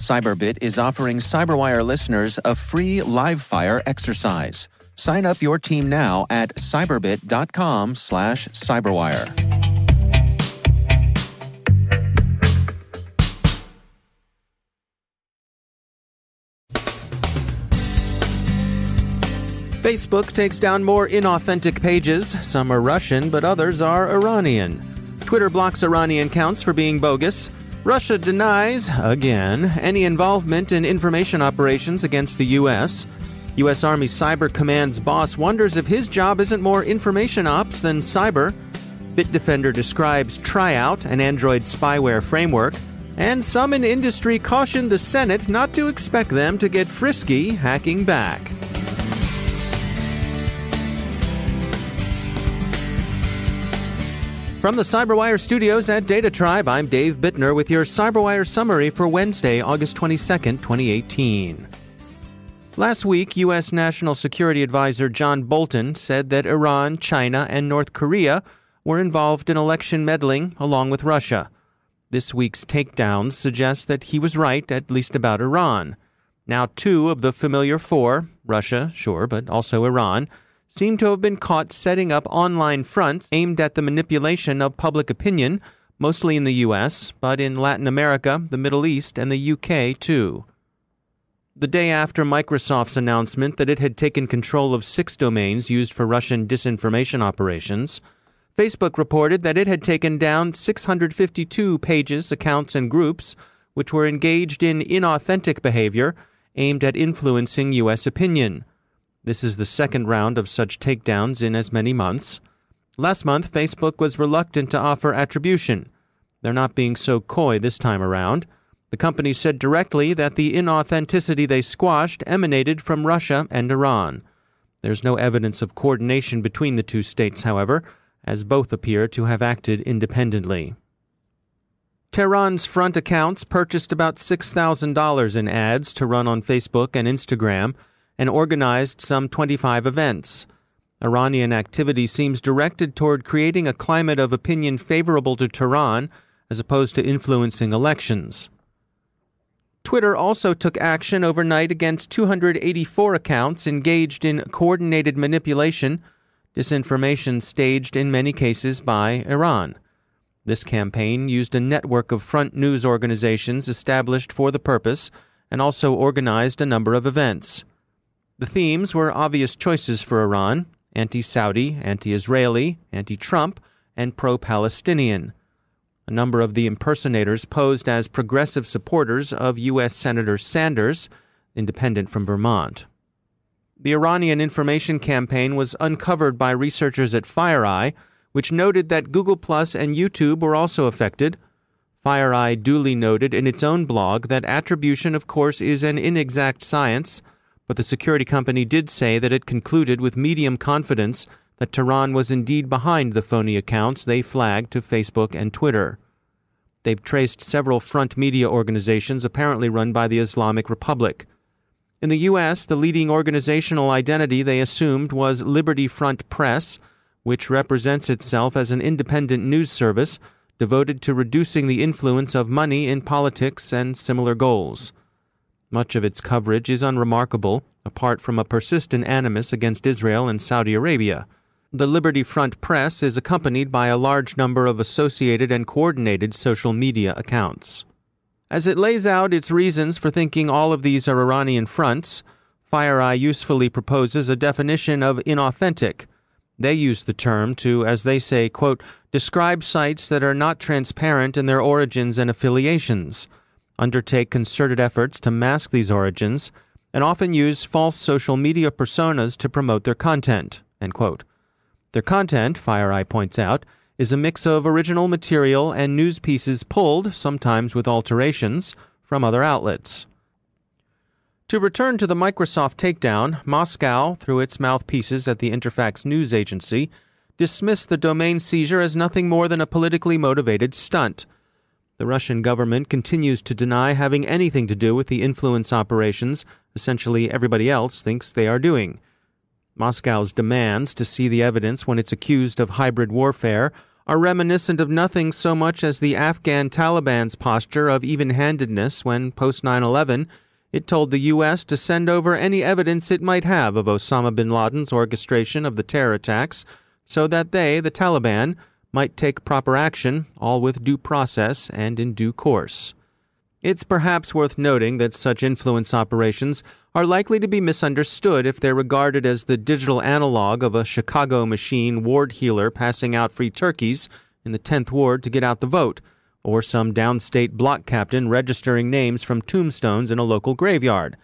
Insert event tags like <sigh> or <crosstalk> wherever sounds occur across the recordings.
Cyberbit is offering Cyberwire listeners a free live fire exercise. Sign up your team now at cyberbit.com slash cyberwire. Facebook takes down more inauthentic pages. Some are Russian, but others are Iranian. Twitter blocks Iranian accounts for being bogus. Russia denies, again, any involvement in information operations against the U.S. U.S. Army Cyber Command's boss wonders if his job isn't more information ops than cyber. Bitdefender describes Triout, an Android spyware framework. And some in industry caution the Senate not to expect them to get frisky hacking back. From the Cyberwire studios at Data Tribe, I'm Dave Bittner with your Cyberwire summary for Wednesday, August 22nd, 2018. Last week, U.S. National Security Advisor John Bolton said that Iran, China, and North Korea were involved in election meddling along with Russia. This week's takedowns suggest that he was right, at least about Iran. Now, two of the familiar four Russia, sure, but also Iran seem to have been caught setting up online fronts aimed at the manipulation of public opinion, mostly in the US, but in Latin America, the Middle East, and the UK too. The day after Microsoft's announcement that it had taken control of six domains used for Russian disinformation operations, Facebook reported that it had taken down 652 pages, accounts, and groups which were engaged in inauthentic behavior aimed at influencing U.S. opinion. This is the second round of such takedowns in as many months. Last month, Facebook was reluctant to offer attribution. They're not being so coy this time around. The company said directly that the inauthenticity they squashed emanated from Russia and Iran. There's no evidence of coordination between the two states, however, as both appear to have acted independently. Tehran's front accounts purchased about $6,000 in ads to run on Facebook and Instagram and organized some 25 events. Iranian activity seems directed toward creating a climate of opinion favorable to Tehran as opposed to influencing elections. Twitter also took action overnight against 284 accounts engaged in coordinated manipulation, disinformation staged in many cases by Iran. This campaign used a network of front news organizations established for the purpose and also organized a number of events. The themes were obvious choices for Iran anti Saudi, anti Israeli, anti Trump, and pro Palestinian. A number of the impersonators posed as progressive supporters of U.S. Senator Sanders, independent from Vermont. The Iranian information campaign was uncovered by researchers at FireEye, which noted that Google Plus and YouTube were also affected. FireEye duly noted in its own blog that attribution, of course, is an inexact science but the security company did say that it concluded with medium confidence that Tehran was indeed behind the phony accounts they flagged to Facebook and Twitter. They've traced several front media organizations apparently run by the Islamic Republic. In the U.S., the leading organizational identity they assumed was Liberty Front Press, which represents itself as an independent news service devoted to reducing the influence of money in politics and similar goals. Much of its coverage is unremarkable, apart from a persistent animus against Israel and Saudi Arabia. The Liberty Front Press is accompanied by a large number of associated and coordinated social media accounts. As it lays out its reasons for thinking all of these are Iranian fronts, FireEye usefully proposes a definition of inauthentic. They use the term to, as they say, quote, describe sites that are not transparent in their origins and affiliations, undertake concerted efforts to mask these origins, and often use false social media personas to promote their content. Their content, FireEye points out, is a mix of original material and news pieces pulled, sometimes with alterations, from other outlets. To return to the Microsoft takedown, Moscow, through its mouthpieces at the Interfax news agency, dismissed the domain seizure as nothing more than a politically motivated stunt. The Russian government continues to deny having anything to do with the influence operations essentially everybody else thinks they are doing. Moscow's demands to see the evidence when it's accused of hybrid warfare are reminiscent of nothing so much as the Afghan Taliban's posture of even handedness when, post 9 11, it told the U.S. to send over any evidence it might have of Osama bin Laden's orchestration of the terror attacks so that they, the Taliban, might take proper action, all with due process and in due course. It's perhaps worth noting that such influence operations are likely to be misunderstood if they're regarded as the digital analog of a Chicago machine ward heeler passing out free turkeys in the 10th ward to get out the vote or some downstate block captain registering names from tombstones in a local graveyard.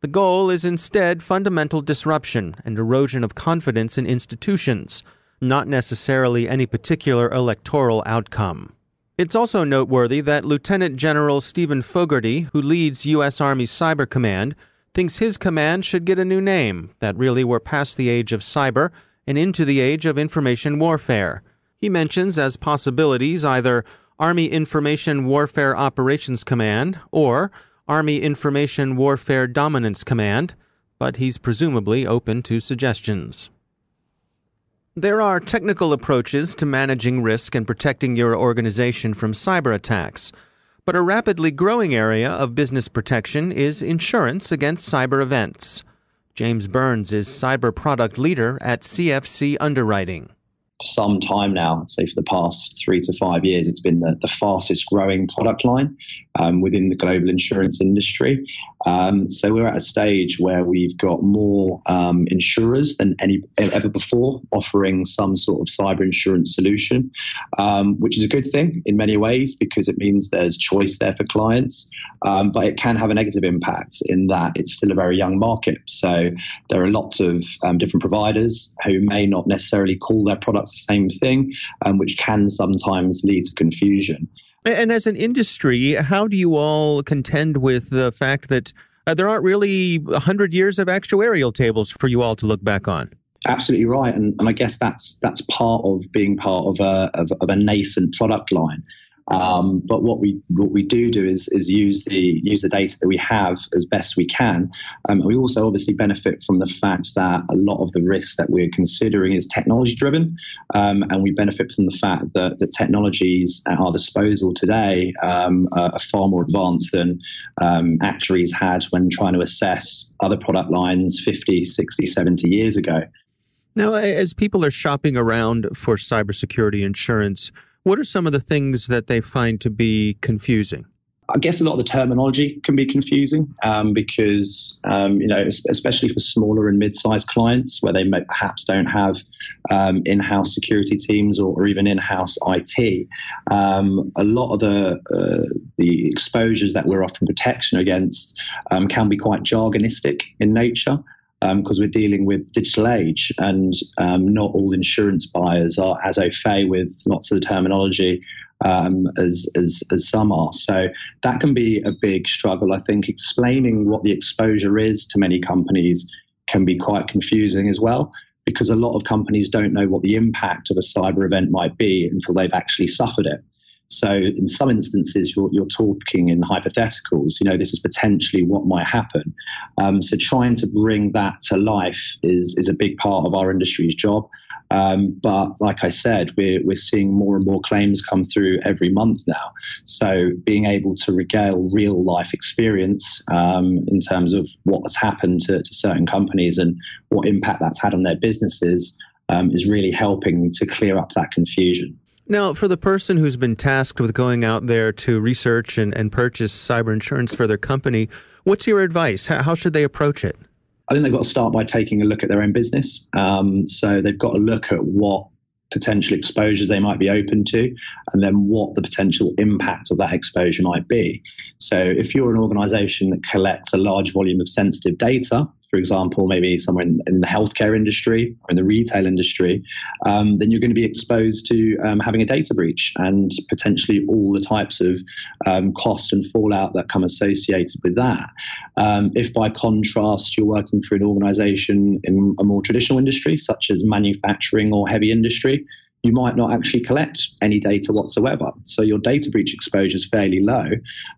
The goal is instead fundamental disruption and erosion of confidence in institutions, not necessarily any particular electoral outcome. It's also noteworthy that Lieutenant General Stephen Fogarty, who leads U.S. Army Cyber Command, thinks his command should get a new name, that really we're past the age of cyber and into the age of information warfare. He mentions as possibilities either Army Information Warfare Operations Command or Army Information Warfare Dominance Command, but he's presumably open to suggestions. There are technical approaches to managing risk and protecting your organization from cyber attacks, but a rapidly growing area of business protection is insurance against cyber events. James Burns is cyber product leader at CFC Underwriting some time now, I'd say for the past three to five years, it's been the, the fastest growing product line um, within the global insurance industry. Um, so we're at a stage where we've got more um, insurers than any ever before offering some sort of cyber insurance solution, um, which is a good thing in many ways because it means there's choice there for clients. Um, but it can have a negative impact in that it's still a very young market. So there are lots of um, different providers who may not necessarily call their products the same thing, which can sometimes lead to confusion. And as an industry, how do you all contend with the fact that uh, there aren't really 100 years of actuarial tables for you all to look back on? Absolutely right, and, and I guess that's that's part of being part of a of, of a nascent product line. Um, but what we what we do do is is use the use the data that we have as best we can. Um, we also obviously benefit from the fact that a lot of the risk that we're considering is technology driven, um, and we benefit from the fact that the technologies at our disposal today um, are, far more advanced than um, actuaries had when trying to assess other product lines 50, 60, 70 years ago. Now, as people are shopping around for cybersecurity insurance what are some of the things that they find to be confusing? I guess a lot of the terminology can be confusing um, because, um, you know, especially for smaller and mid-sized clients where they perhaps don't have um, in-house security teams or, or even in-house IT, um, a lot of the uh, the exposures that we're offering protection against um, can be quite jargonistic in nature because um, we're dealing with digital age and um, not all insurance buyers are as au fait with lots of the terminology um, as, as, as some are. So that can be a big struggle. I think explaining what the exposure is to many companies can be quite confusing as well because a lot of companies don't know what the impact of a cyber event might be until they've actually suffered it. So in some instances, you're, you're talking in hypotheticals. You know, this is potentially what might happen. Um, so trying to bring that to life is is a big part of our industry's job. Um, but like I said, we're, we're seeing more and more claims come through every month now. So being able to regale real life experience um, in terms of what has happened to, to, certain companies and what impact that's had on their businesses um, is really helping to clear up that confusion. Now, for the person who's been tasked with going out there to research and, and purchase cyber insurance for their company, what's your advice? How, how should they approach it? I think they've got to start by taking a look at their own business. Um, so they've got to look at what potential exposures they might be open to, and then what the potential impact of that exposure might be. So, if you're an organization that collects a large volume of sensitive data, for example, maybe somewhere in, in the healthcare industry or in the retail industry, um, then you're going to be exposed to um, having a data breach and potentially all the types of um, cost and fallout that come associated with that. Um, if by contrast you're working for an organization in a more traditional industry, such as manufacturing or heavy industry, you might not actually collect any data whatsoever. So your data breach exposure is fairly low,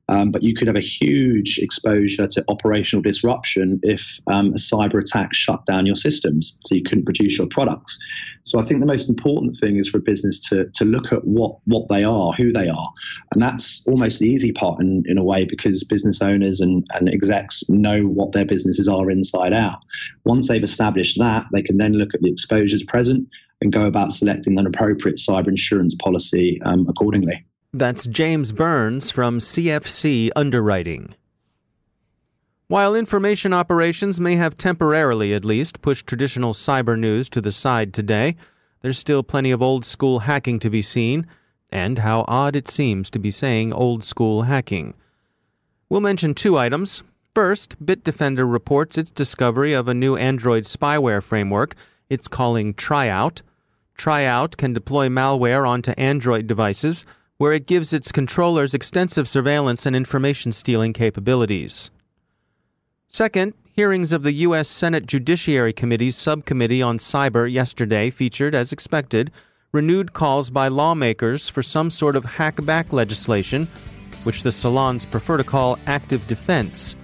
um, but you could have a huge exposure to operational disruption if um, a cyber attack shut down your systems, so you couldn't produce your products. So I think the most important thing is for a business to, to look at what, what they are, who they are. And that's almost the easy part in, in a way because business owners and, and execs know what their businesses are inside out. Once they've established that, they can then look at the exposures present and go about selecting an appropriate cyber insurance policy um, accordingly. That's James Burns from CFC Underwriting. While information operations may have temporarily, at least, pushed traditional cyber news to the side today, there's still plenty of old school hacking to be seen, and how odd it seems to be saying old school hacking. We'll mention two items. First, Bitdefender reports its discovery of a new Android spyware framework it's calling Triout. Triout can deploy malware onto Android devices, where it gives its controllers extensive surveillance and information stealing capabilities. Second, hearings of the U.S. Senate Judiciary Committee's subcommittee on cyber yesterday featured, as expected, renewed calls by lawmakers for some sort of hack back legislation, which the salons prefer to call active defense.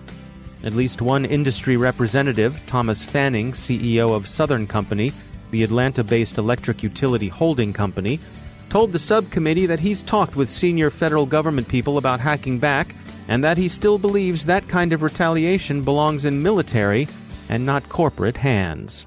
At least one industry representative, Thomas Fanning, CEO of Southern Company, the Atlanta based electric utility holding company, told the subcommittee that he's talked with senior federal government people about hacking back and that he still believes that kind of retaliation belongs in military and not corporate hands.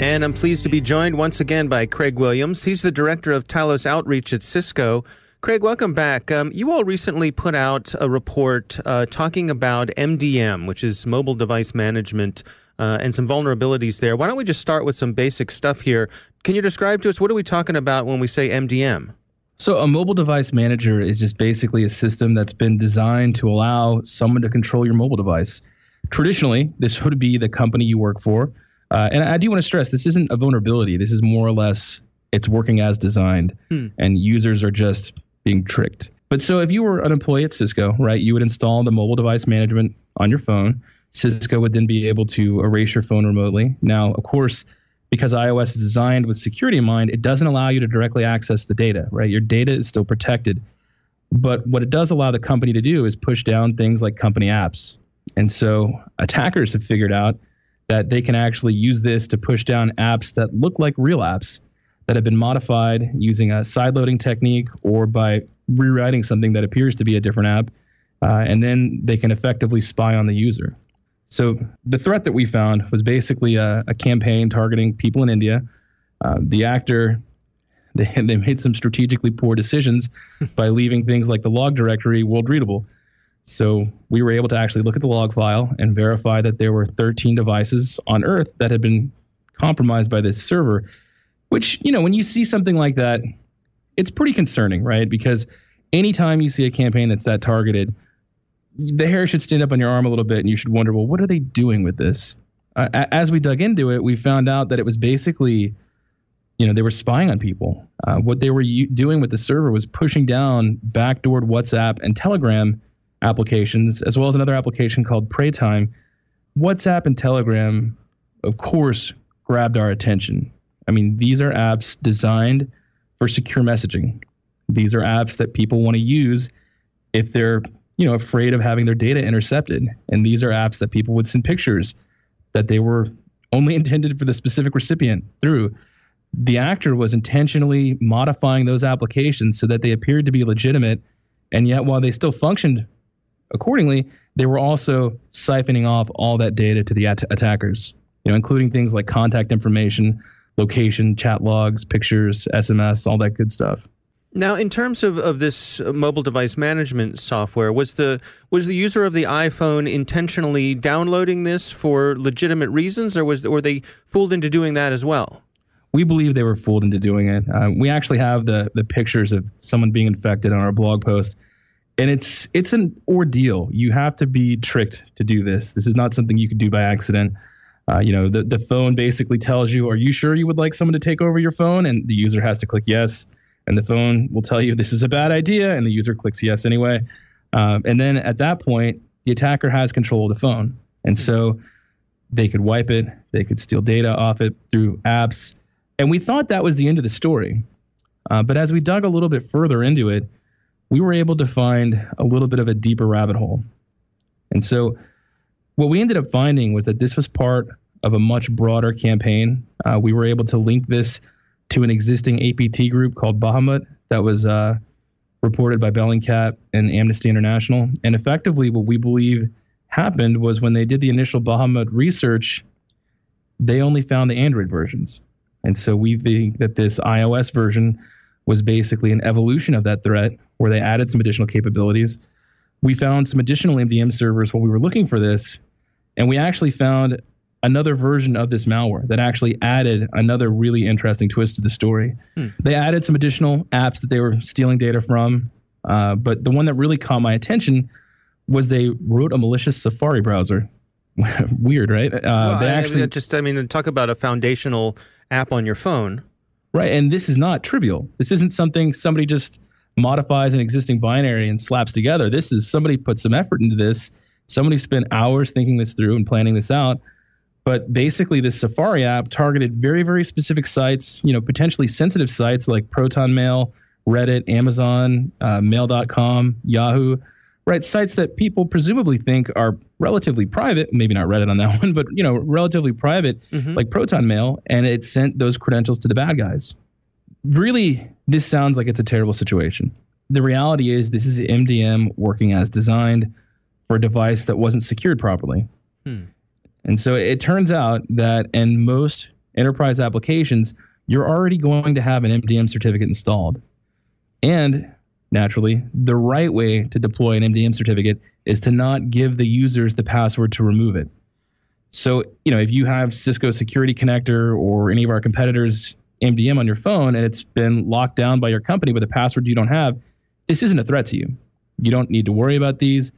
And I'm pleased to be joined once again by Craig Williams. He's the director of Talos Outreach at Cisco. Craig, welcome back. Um, you all recently put out a report uh, talking about MDM, which is mobile device management, uh, and some vulnerabilities there. Why don't we just start with some basic stuff here? Can you describe to us what are we talking about when we say MDM? So, a mobile device manager is just basically a system that's been designed to allow someone to control your mobile device. Traditionally, this would be the company you work for uh, and I do want to stress this isn't a vulnerability. This is more or less it's working as designed, hmm. and users are just being tricked. But so if you were an employee at Cisco, right, you would install the mobile device management on your phone. Cisco would then be able to erase your phone remotely. Now, of course, because iOS is designed with security in mind, it doesn't allow you to directly access the data, right? Your data is still protected. But what it does allow the company to do is push down things like company apps. And so attackers have figured out that they can actually use this to push down apps that look like real apps that have been modified using a sideloading technique or by rewriting something that appears to be a different app. Uh, and then they can effectively spy on the user. So the threat that we found was basically a, a campaign targeting people in India. Uh, the actor, <laughs> they, they made some strategically poor decisions by leaving things like the log directory world readable. So we were able to actually look at the log file and verify that there were 13 devices on Earth that had been compromised by this server. Which, you know, when you see something like that, it's pretty concerning, right? Because anytime you see a campaign that's that targeted, the hair should stand up on your arm a little bit and you should wonder, well, what are they doing with this? Uh, as we dug into it, we found out that it was basically, you know, they were spying on people. Uh, what they were u- doing with the server was pushing down backdoored WhatsApp and Telegram applications, as well as another application called Praytime. WhatsApp and Telegram, of course, grabbed our attention. I mean, these are apps designed for secure messaging. These are apps that people want to use if they're you know, afraid of having their data intercepted. And these are apps that people would send pictures that they were only <laughs> intended for the specific recipient through. The actor was intentionally modifying those applications so that they appeared to be legitimate. And yet, while they still functioned accordingly, they were also siphoning off all that data to the at- attackers, you know, including things like contact information, location, chat logs, pictures, SMS, all that good stuff. Now, in terms of, of this mobile device management software, was the was the user of the iPhone intentionally downloading this for legitimate reasons, or was were they fooled into doing that as well? We believe they were fooled into doing it. Uh, we actually have the the pictures of someone being infected on our blog post, and it's it's an ordeal. You have to be tricked to do this. This is not something you could do by accident. Uh, you know, the the phone basically tells you, "Are you sure you would like someone to take over your phone?" And the user has to click yes and the phone will tell you this is a bad idea, and the user clicks yes anyway. Um, and then at that point, the attacker has control of the phone, and so they could wipe it, they could steal data off it through apps, and we thought that was the end of the story. Uh, but as we dug a little bit further into it, we were able to find a little bit of a deeper rabbit hole. And so, what we ended up finding was that this was part of a much broader campaign. Uh, we were able to link this to an existing APT group called Bahamut that was uh, reported by Bellingcat and Amnesty International. And effectively, what we believe happened was when they did the initial Bahamut research, they only found the Android versions. And so we think that this iOS version was basically an evolution of that threat where they added some additional capabilities. We found some additional MDM servers while we were looking for this, and we actually found another version of this malware that actually added another really interesting twist to the story. Hmm. They added some additional apps that they were stealing data from, uh, but the one that really caught my attention was they wrote a malicious Safari browser. <laughs> Weird, right? Uh, well, they actually I mean, just I mean talk about a foundational app on your phone. Right, and this is not trivial. This isn't something somebody just modifies an existing binary and slaps together. This is somebody put some effort into this. Somebody spent hours thinking this through and planning this out but basically, this Safari app targeted very, very specific sites, you know, potentially sensitive sites like Proton Mail, Reddit, Amazon, uh, Mail.com, Yahoo, right? Sites that people presumably think are relatively private, maybe not Reddit on that <laughs> one, but, you know, relatively private, mm-hmm. like Proton Mail, and it sent those credentials to the bad guys. Really, this sounds like it's a terrible situation. The reality is, this is MDM working as designed for a device that wasn't secured properly. Hmm. And so it turns out that in most enterprise applications, you're already going to have an MDM certificate installed. And naturally, the right way to deploy an MDM certificate is to not give the users the password to remove it. So, you know, if you have Cisco Security Connector or any of our competitors' MDM on your phone and it's been locked down by your company with a password you don't have, this isn't a threat to you. You don't need to worry about these.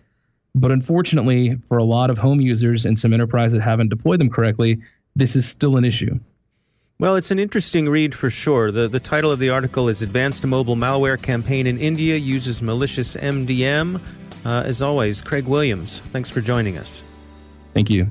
But unfortunately, for a lot of home users and some enterprises that haven't deployed them correctly, this is still an issue. Well, it's an interesting read for sure. The, the title of the article is Advanced Mobile Malware Campaign in India Uses Malicious MDM. Uh, as always, Craig Williams, thanks for joining us. Thank you.